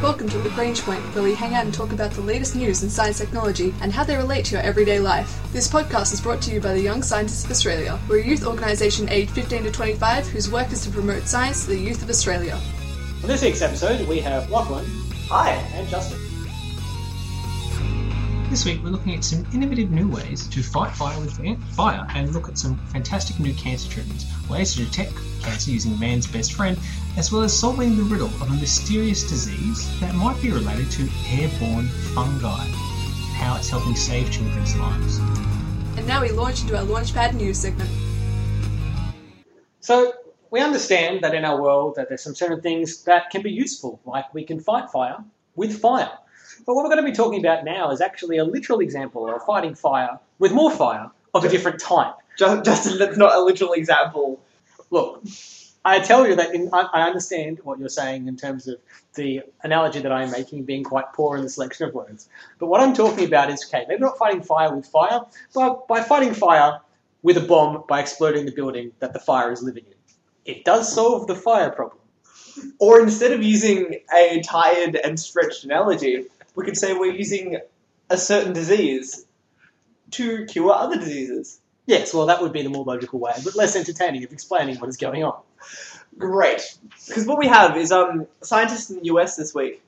Welcome to Lagrange Point, where we hang out and talk about the latest news in science technology and how they relate to your everyday life. This podcast is brought to you by the Young Scientists of Australia. We're a youth organisation aged 15 to 25 whose work is to promote science to the youth of Australia. On this week's episode, we have Lachlan Hi. and Justin. This week, we're looking at some innovative new ways to fight fire with fire and look at some fantastic new cancer treatments, ways to detect cancer using man's best friend, as well as solving the riddle of a mysterious disease that might be related to airborne fungi, and how it's helping save children's lives. And now we launch into our Launchpad news segment. So we understand that in our world that there's some certain things that can be useful, like we can fight fire with fire. But what we're going to be talking about now is actually a literal example of fighting fire with more fire of a different type. Ju- Justin, that's not a literal example. Look, I tell you that in, I, I understand what you're saying in terms of the analogy that I'm making being quite poor in the selection of words. But what I'm talking about is okay, maybe not fighting fire with fire, but by fighting fire with a bomb by exploding the building that the fire is living in. It does solve the fire problem. Or instead of using a tired and stretched analogy, we could say we're using a certain disease to cure other diseases. Yes, well, that would be the more logical way, but less entertaining of explaining what is going on. Great. Because what we have is um, scientists in the US this week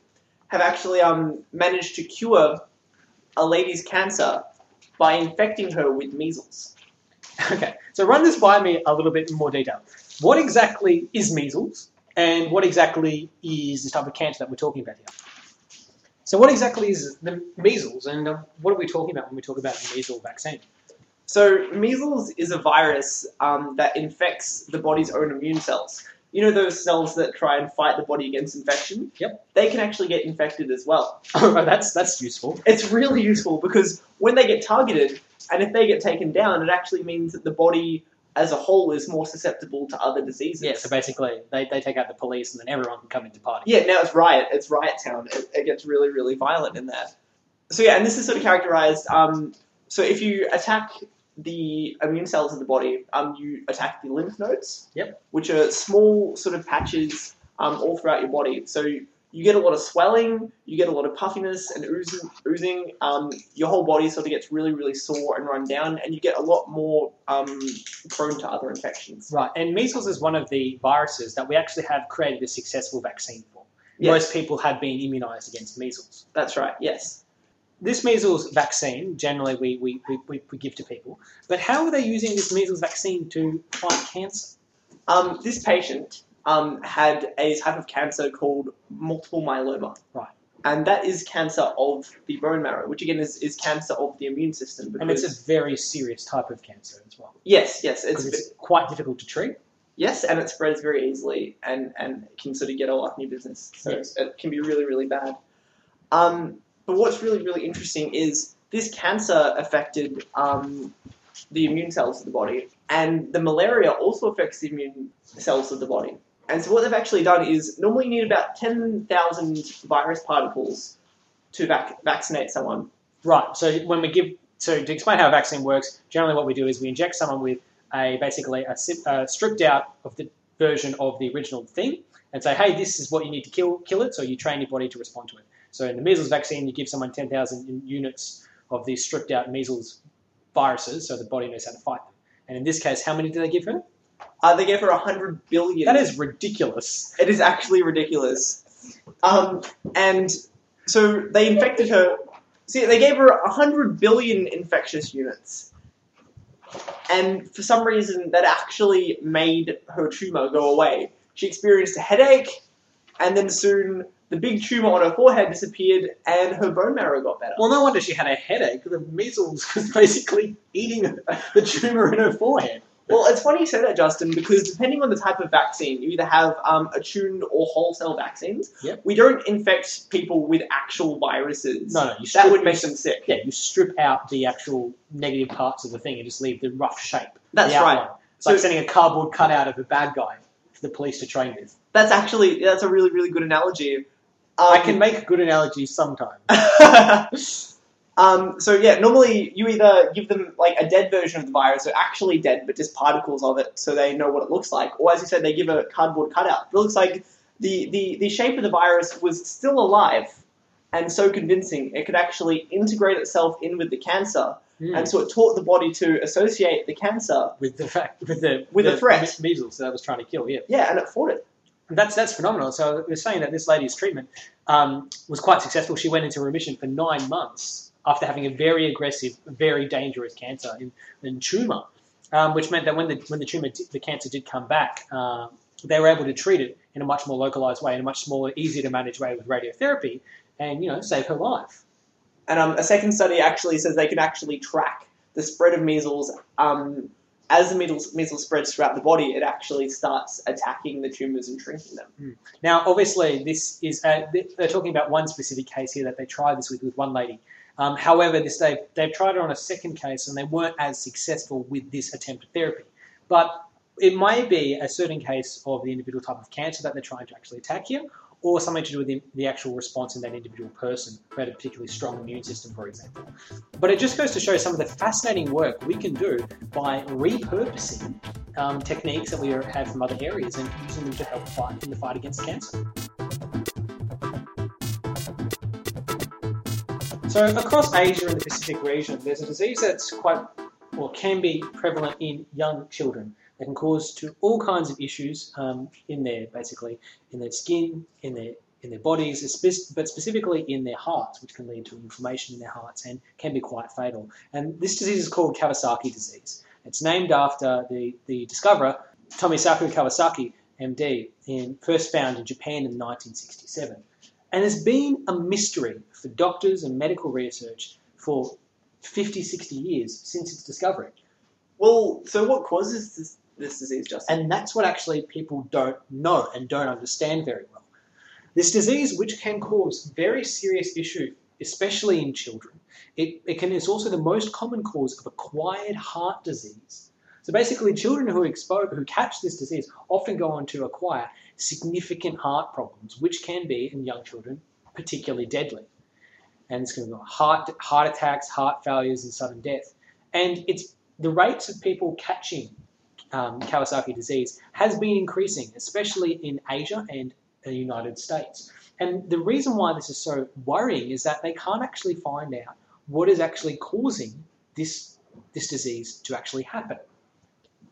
have actually um, managed to cure a lady's cancer by infecting her with measles. Okay, so run this by me a little bit in more detail. What exactly is measles, and what exactly is the type of cancer that we're talking about here? So, what exactly is the measles, and uh, what are we talking about when we talk about the measles vaccine? So, measles is a virus um, that infects the body's own immune cells. You know those cells that try and fight the body against infection? Yep. They can actually get infected as well. Oh, that's that's useful. It's really useful because when they get targeted and if they get taken down, it actually means that the body as a whole is more susceptible to other diseases. Yeah, so basically, they, they take out the police, and then everyone can come into party. Yeah, now it's riot. It's riot town. It, it gets really, really violent in there. So yeah, and this is sort of characterized. Um, so if you attack the immune cells of the body, um, you attack the lymph nodes. Yep. Which are small sort of patches um, all throughout your body. So you get a lot of swelling, you get a lot of puffiness and oozing. oozing um, your whole body sort of gets really, really sore and run down, and you get a lot more um, prone to other infections. Right, and measles is one of the viruses that we actually have created a successful vaccine for. Yes. Most people have been immunized against measles. That's right. Yes. this measles vaccine generally we, we, we, we, we give to people, but how are they using this measles vaccine to fight cancer? Um, this patient um, had a type of cancer called multiple myeloma. Right. And that is cancer of the bone marrow, which again is, is cancer of the immune system. Because, And it's a very serious type of cancer as well. yes, yes, it's, it's quite difficult to treat. yes, and it spreads very easily and, and can sort of get up in your business. So Yes. it can be really, really bad. Um, but what's really, really interesting is this cancer affected um, the immune cells of the body, and the malaria also affects the immune cells of the body. And so what they've actually done is normally you need about 10,000 virus particles to vac- vaccinate someone. Right. So when we give, so to explain how a vaccine works, generally what we do is we inject someone with a basically a, a stripped out of the version of the original thing, and say, hey, this is what you need to kill kill it. So you train your body to respond to it. So in the measles vaccine, you give someone 10,000 units of these stripped out measles viruses, so the body knows how to fight them. And in this case, how many did they give her? Uh, they gave her a 100 billion. That is ridiculous. It is actually ridiculous. Um, and so they infected her. See, they gave her a 100 billion infectious units. And for some reason, that actually made her tumor go away. She experienced a headache, and then soon the big tumor on her forehead disappeared, and her bone marrow got better. Well, no wonder she had a headache. The measles was basically eating the tumor in her forehead. Well, it's funny you say that, Justin, because depending on the type of vaccine, you either have um, attuned or wholesale vaccines. Yep. We don't infect people with actual viruses. No, no, you that strip- would make them sick. Yeah, you strip out the actual negative parts of the thing and just leave the rough shape. That's right. It's like sending a cardboard cutout of a bad guy to the police to train with. That's actually that's a really really good analogy. Um, I can make good analogies sometimes. um, so yeah, normally you either give them like a dead version of the virus, so actually dead, but just particles of it, so they know what it looks like, or as you said, they give a cardboard cutout. It looks like the, the, the shape of the virus was still alive and so convincing it could actually integrate itself in with the cancer. Mm. And so it taught the body to associate the cancer. with the fact with the With the threat. me- measles that I was trying to kill. Yeah, Yeah, and it fought it. that's that's phenomenal. So we're saying that this lady's treatment um, was quite successful. She went into remission for nine months after having a very aggressive, very dangerous cancer in, in tumor, um, which meant that when the when the tumor the cancer did come back, uh, they were able to treat it in a much more localized way, in a much smaller, easier to manage way with radiotherapy, and you know save her life. And um, a second study actually says they can actually track the spread of measles. Um, as the measles, measles spreads throughout the body, it actually starts attacking the tumours and shrinking them. Now, obviously, this is th- they're talking about one specific case here that they tried this with with one lady. Um, however, this they've, they've tried it on a second case and they weren't as successful with this attempted therapy. But it may be a certain case of the individual type of cancer that they're trying to actually attack here, or something to do with the, the actual response in that individual person who had a particularly strong immune system, for example. But it just goes to show some of the fascinating work we can do by repurposing um, techniques that we have from other areas and using them to help fight in the fight against cancer. So across Asia and the Pacific region, there's a disease that's quite or can be prevalent in young children. That can cause to all kinds of issues um, in their basically in their skin, in their in their bodies, but specifically in their hearts, which can lead to inflammation in their hearts and can be quite fatal. And this disease is called Kawasaki disease. It's named after the, the discoverer Tomisaku Kawasaki, MD, in, first found in Japan in 1967. And it's been a mystery for doctors and medical research for 50, 60 years since its discovery. Well, so what causes this, this disease, Justin? And that's what actually people don't know and don't understand very well. This disease, which can cause very serious issues, especially in children, it, it can, is also the most common cause of acquired heart disease. So basically, children who, expo- who catch this disease often go on to acquire significant heart problems, which can be, in young children, particularly deadly. And it's going to be heart, heart attacks, heart failures, and sudden death. And it's the rates of people catching um, Kawasaki disease has been increasing, especially in Asia and the United States. And the reason why this is so worrying is that they can't actually find out what is actually causing this, this disease to actually happen.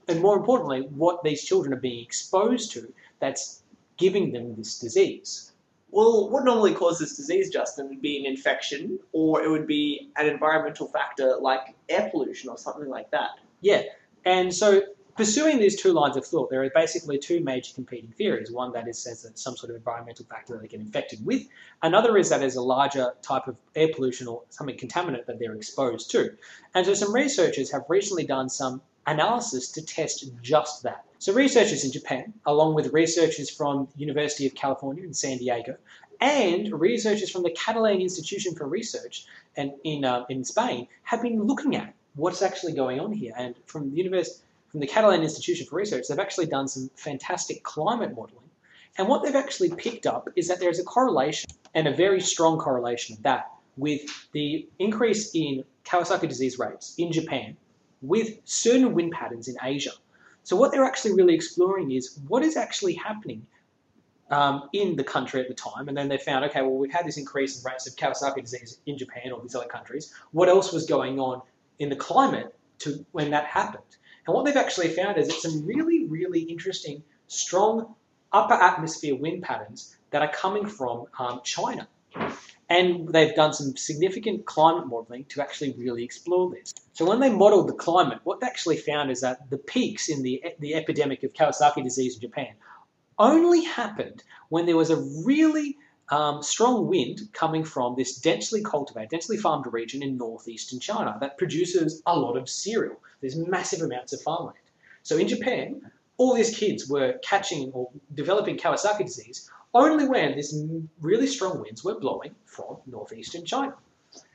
And more importantly, what these children are being exposed to that's giving them this disease. Well, what normally causes disease, Justin, would be an infection, or it would be an environmental factor like air pollution or something like that. Yeah, and so pursuing these two lines of thought, there are basically two major competing theories. One that is says that some sort of environmental factor that they get infected with. Another is that there's a larger type of air pollution or something contaminant that they're exposed to. And so some researchers have recently done some analysis to test just that. So researchers in Japan, along with researchers from the University of California in San Diego, and researchers from the Catalan Institution for Research and in uh, in Spain, have been looking at what's actually going on here. And from the university from the Catalan Institution for Research, they've actually done some fantastic climate modelling. And what they've actually picked up is that there's a correlation, and a very strong correlation of that, with the increase in Kawasaki disease rates in Japan with certain wind patterns in Asia. So, what they're actually really exploring is what is actually happening um, in the country at the time. And then they found, okay, well, we've had this increase in rates of Kawasaki disease in Japan or these other countries. What else was going on in the climate to when that happened? And what they've actually found is it's some really, really interesting, strong upper atmosphere wind patterns that are coming from um, China. And they've done some significant climate modelling to actually really explore this. So when they modelled the climate, what they actually found is that the peaks in the, the epidemic of Kawasaki disease in Japan only happened when there was a really um, strong wind coming from this densely cultivated, densely farmed region in northeastern China that produces a lot of cereal. There's massive amounts of farmland. So in Japan, all these kids were catching or developing Kawasaki disease only when these really strong winds were blowing from northeastern China.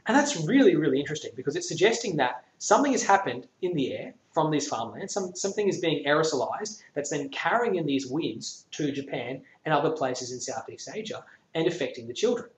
And that's really, really interesting because it's suggesting that something has happened in the air from these farmlands. Some, something is being aerosolized that's then carrying in these winds to Japan and other places in Southeast Asia and affecting the children.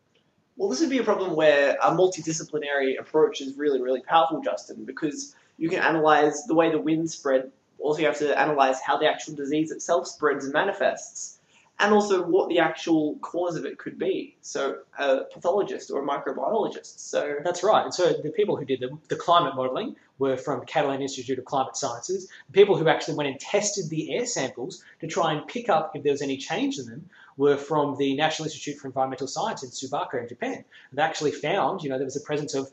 Well, this would be a problem where a multidisciplinary approach is really, really powerful, Justin, because you can analyze the way the wind spread. Also, you have to analyze how the actual disease itself spreads and manifests. and also what the actual cause of it could be. So, a pathologist or a microbiologist. So, That's right. And so the people who did the, the climate modelling were from Catalan Institute of Climate Sciences. The people who actually went and tested the air samples to try and pick up if there was any change in them were from the National Institute for Environmental Science in Tsukuba in Japan. They actually found, you know, there was a presence of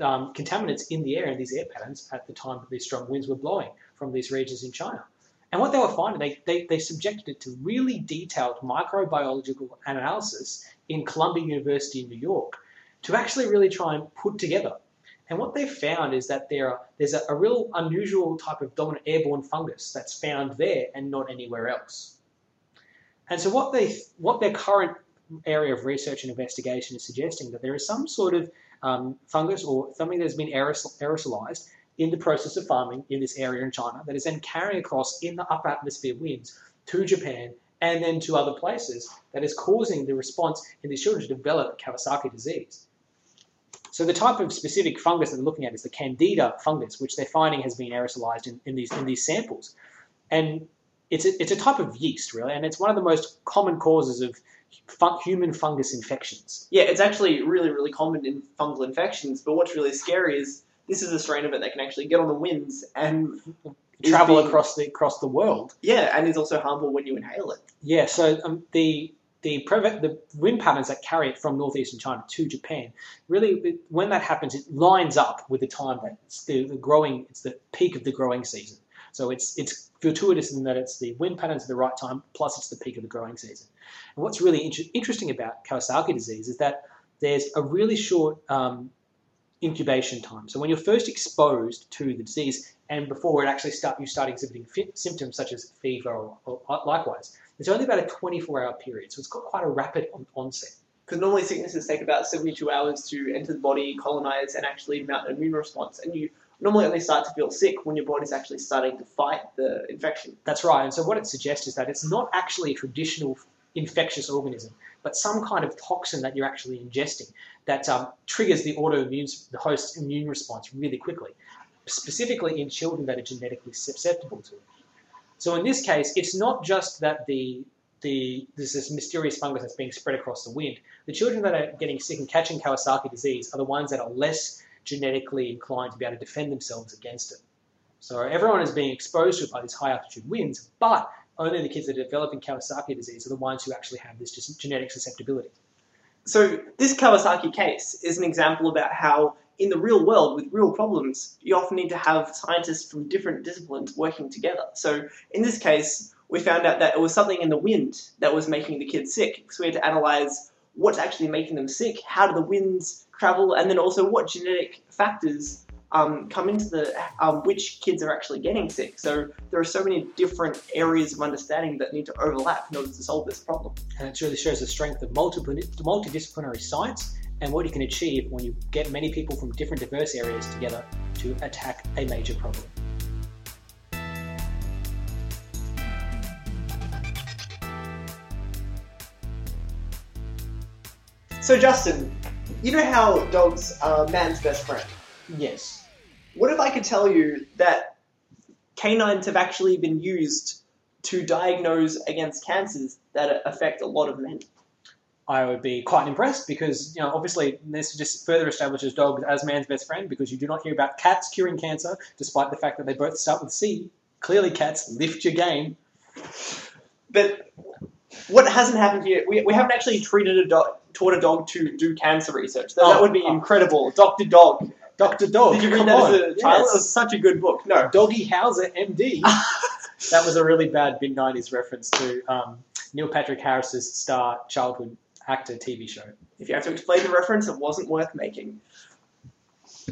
um, contaminants in the air in these air patterns at the time that these strong winds were blowing from these regions in China. And what they were finding, they, they, they subjected it to really detailed microbiological analysis in Columbia University in New York to actually really try and put together. And what they found is that there are, there's a, a real unusual type of dominant airborne fungus that's found there and not anywhere else. And so what they what their current area of research and investigation is suggesting that there is some sort of um, fungus or something that's been aerosol, aerosolized in the process of farming in this area in China that is then carrying across in the upper atmosphere winds to Japan and then to other places that is causing the response in these children to develop Kawasaki disease. So the type of specific fungus that they're looking at is the Candida fungus, which they're finding has been aerosolized in, in these in these samples. And it's a, it's a type of yeast, really, and it's one of the most common causes of fun, human fungus infections. yeah, it's actually really, really common in fungal infections. But what's really scary is this is a strain of it that can actually get on the winds and Travel being- across the across the world. yeah, and is also harmful when you inhale it. Yeah, so um, the the the wind patterns that carry it from northeastern China to Japan really, it- when that happens, it lines up with the time that it's the, the growing, it's the peak of the growing season. So it's it's fortuitous in that it's the wind patterns at the right time, plus it's the peak of the growing season. And what's really inter- interesting about Kawasaki disease is that there's a really short um, incubation time. So when you're first exposed to the disease, and before it actually start you start exhibiting fi- symptoms such as fever or, or likewise, it's only about a 24-hour period. So it's got quite a rapid on- onset. Because normally sicknesses take about 72 hours to enter the body, colonize, and actually mount an immune response. And you normally only start to feel sick when your body's actually starting to fight the infection. That's right. And so what it suggests is that it's not actually a traditional infectious organism, but some kind of toxin that you're actually ingesting that um, triggers the autoimmune, the host's immune response really quickly, specifically in children that are genetically susceptible to it. So in this case, it's not just that the the there's this mysterious fungus that's being spread across the wind. The children that are getting sick and catching Kawasaki disease are the ones that are less genetically inclined to be able to defend themselves against it. So everyone is being exposed to it by these high altitude winds, but only the kids that are developing Kawasaki disease are the ones who actually have this genetic susceptibility. So this Kawasaki case is an example about how in the real world with real problems, you often need to have scientists from different disciplines working together. So in this case, we found out that it was something in the wind that was making the kids sick. So we had to analyze what's actually making them sick, how do the winds travel, and then also what genetic factors um, come into the um, which kids are actually getting sick. So there are so many different areas of understanding that need to overlap in order to solve this problem. And it really shows the strength of multidisciplinary science and what you can achieve when you get many people from different diverse areas together to attack a major problem. So Justin, you know how dogs are man's best friend. Yes. What if I could tell you that canines have actually been used to diagnose against cancers that affect a lot of men? I would be quite impressed because, you know, obviously this just further establishes dogs as man's best friend because you do not hear about cats curing cancer despite the fact that they both start with C. Clearly, cats lift your game. But what hasn't happened here, we, we haven't actually treated a dog, taught a dog to do cancer research. That, that Oh, would be oh. incredible. Dr. Dog. Dr. Dog. Did you read that on. as a child? Yes. It was such a good book. No. Doggy Howser, MD. that was a really bad mid 90s reference to um, Neil Patrick Harris's star childhood actor TV show. If you have to explain the reference, it wasn't worth making.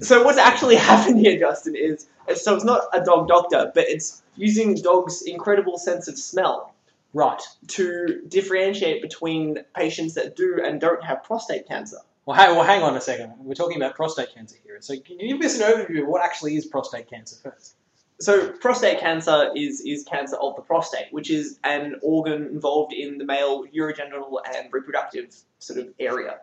So what's actually happened here, Justin, is so it's not a dog doctor, but it's using dogs' incredible sense of smell Right. to differentiate between patients that do and don't have prostate cancer. Well, hang, well, hang on a second. We're talking about prostate cancer here. So, can you give us an overview of what actually is prostate cancer first? So prostate cancer is is cancer of the prostate, which is an organ involved in the male urogenital and reproductive sort of area.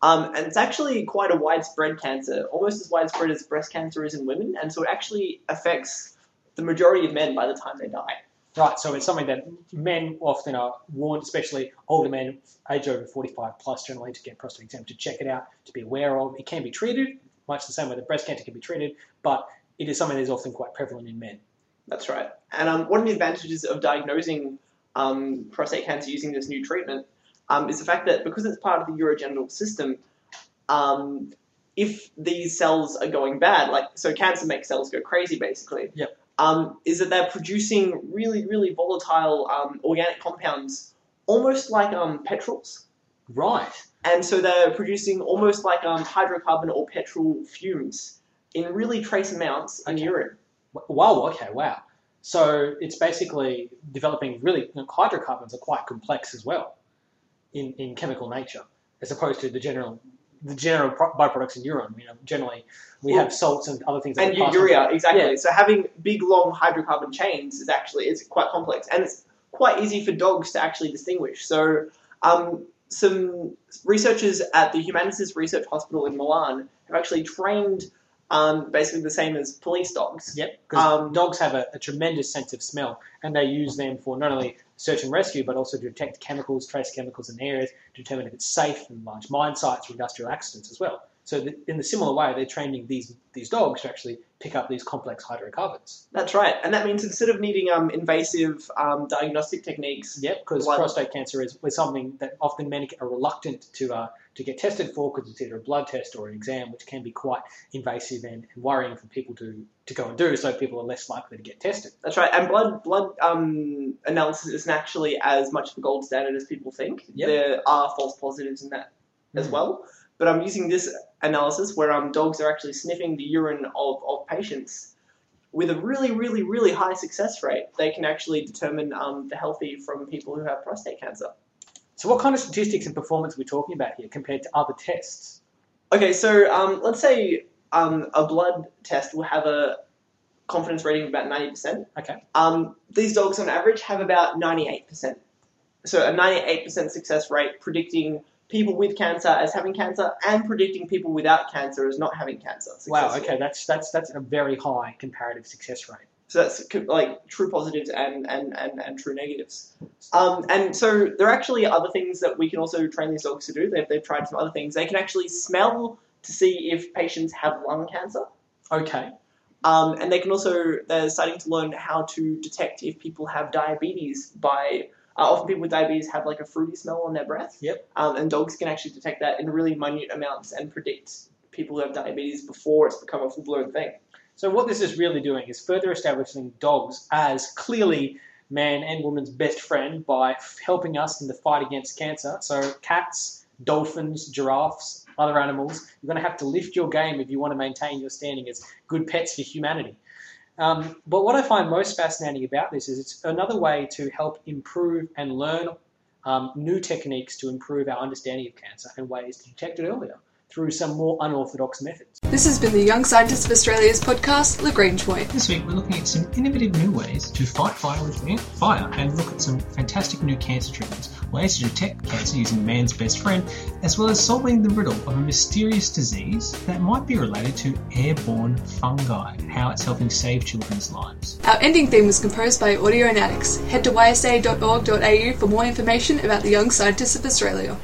Um, and it's actually quite a widespread cancer, almost as widespread as breast cancer is in women, and so it actually affects the majority of men by the time they die. Right, so it's something that men often are warned, especially older men, age over 45 plus, generally, to get prostate exam, to check it out, to be aware of. It can be treated, much the same way that breast cancer can be treated, but it is something that is often quite prevalent in men. That's right. And um, one of the advantages of diagnosing um, prostate cancer using this new treatment um, is the fact that because it's part of the urogenital system, um, if these cells are going bad, like so cancer makes cells go crazy basically. Yep. Um, is that they're producing really, really volatile um, organic compounds, almost like um, petrols. Right. And so they're producing almost like um, hydrocarbon or petrol fumes in really trace amounts in Okay. urine. Wow, okay, wow. So it's basically developing really, you know, hydrocarbons are quite complex as well in, in chemical nature, as opposed to the general the general pro- byproducts in urine. You know, generally we Well, have salts and other things. and urea exactly Yeah. so having big long hydrocarbon chains is actually is quite complex and it's quite easy for dogs to actually distinguish so um, some researchers at the Humanitas research hospital in milan have actually trained um, basically the same as police dogs Yep, because Um, dogs have a, a tremendous sense of smell, and they use them for not only search and rescue, but also to detect chemicals, trace chemicals in areas, to determine if it's safe in large mine sites or industrial accidents as well. So, th- in the similar way, they're training these these dogs to actually pick up these complex hydrocarbons. that's right and that means instead of needing um, invasive um, diagnostic techniques Yep, because prostate cancer is, is something that often men are reluctant to uh, to get tested for because it's either a blood test or an exam, which can be quite invasive and, and worrying for people to, to go and do. So people are less likely to get tested. That's right, and blood blood um, analysis isn't actually as much of a gold standard as people think. Yep. There are false positives in that as Mm. well. But I'm using this analysis where um, dogs are actually sniffing the urine of, of patients with a really, really, really high success rate. They can actually determine um, the healthy from people who have prostate cancer. So, what kind of statistics and performance are we talking about here compared to other tests? Okay, so um, let's say um, a blood test will have a confidence rating of about 90%. Okay. Um, these dogs on average have about 98%. So a 98% success rate predicting people with cancer as having cancer and predicting people without cancer as not having cancer. Wow. Okay, that's that's that's a very high comparative success rate. So that's like true positives and, and, and, and true negatives. Um, and so there are actually other things that we can also train these dogs to do. They've, they've tried some other things. They can actually smell to see if patients have lung cancer. Okay. Um, and they can also, they're starting to learn how to detect if people have diabetes by, uh, often people with diabetes have like a fruity smell on their breath. Yep. Um, and dogs can actually detect that in really minute amounts and predict people who have diabetes before it's become a full blown thing. So what this is really doing is further establishing dogs as clearly man and woman's best friend by f- helping us in the fight against cancer. So cats, dolphins, giraffes, other animals, you're going to have to lift your game if you want to maintain your standing as good pets for humanity. Um, but what I find most fascinating about this is it's another way to help improve and learn um, new techniques to improve our understanding of cancer and ways to detect it earlier through some more unorthodox methods. This has been the Young Scientists of Australia's podcast, Lagrange Point. This week we're looking at some innovative new ways to fight fire with fire and look at some fantastic new cancer treatments, ways to detect cancer using man's best friend, as well as solving the riddle of a mysterious disease that might be related to airborne fungi, how it's helping save children's lives. Our ending theme was composed by Audionautics. Head to ysa.org.au for more information about the Young Scientists of Australia.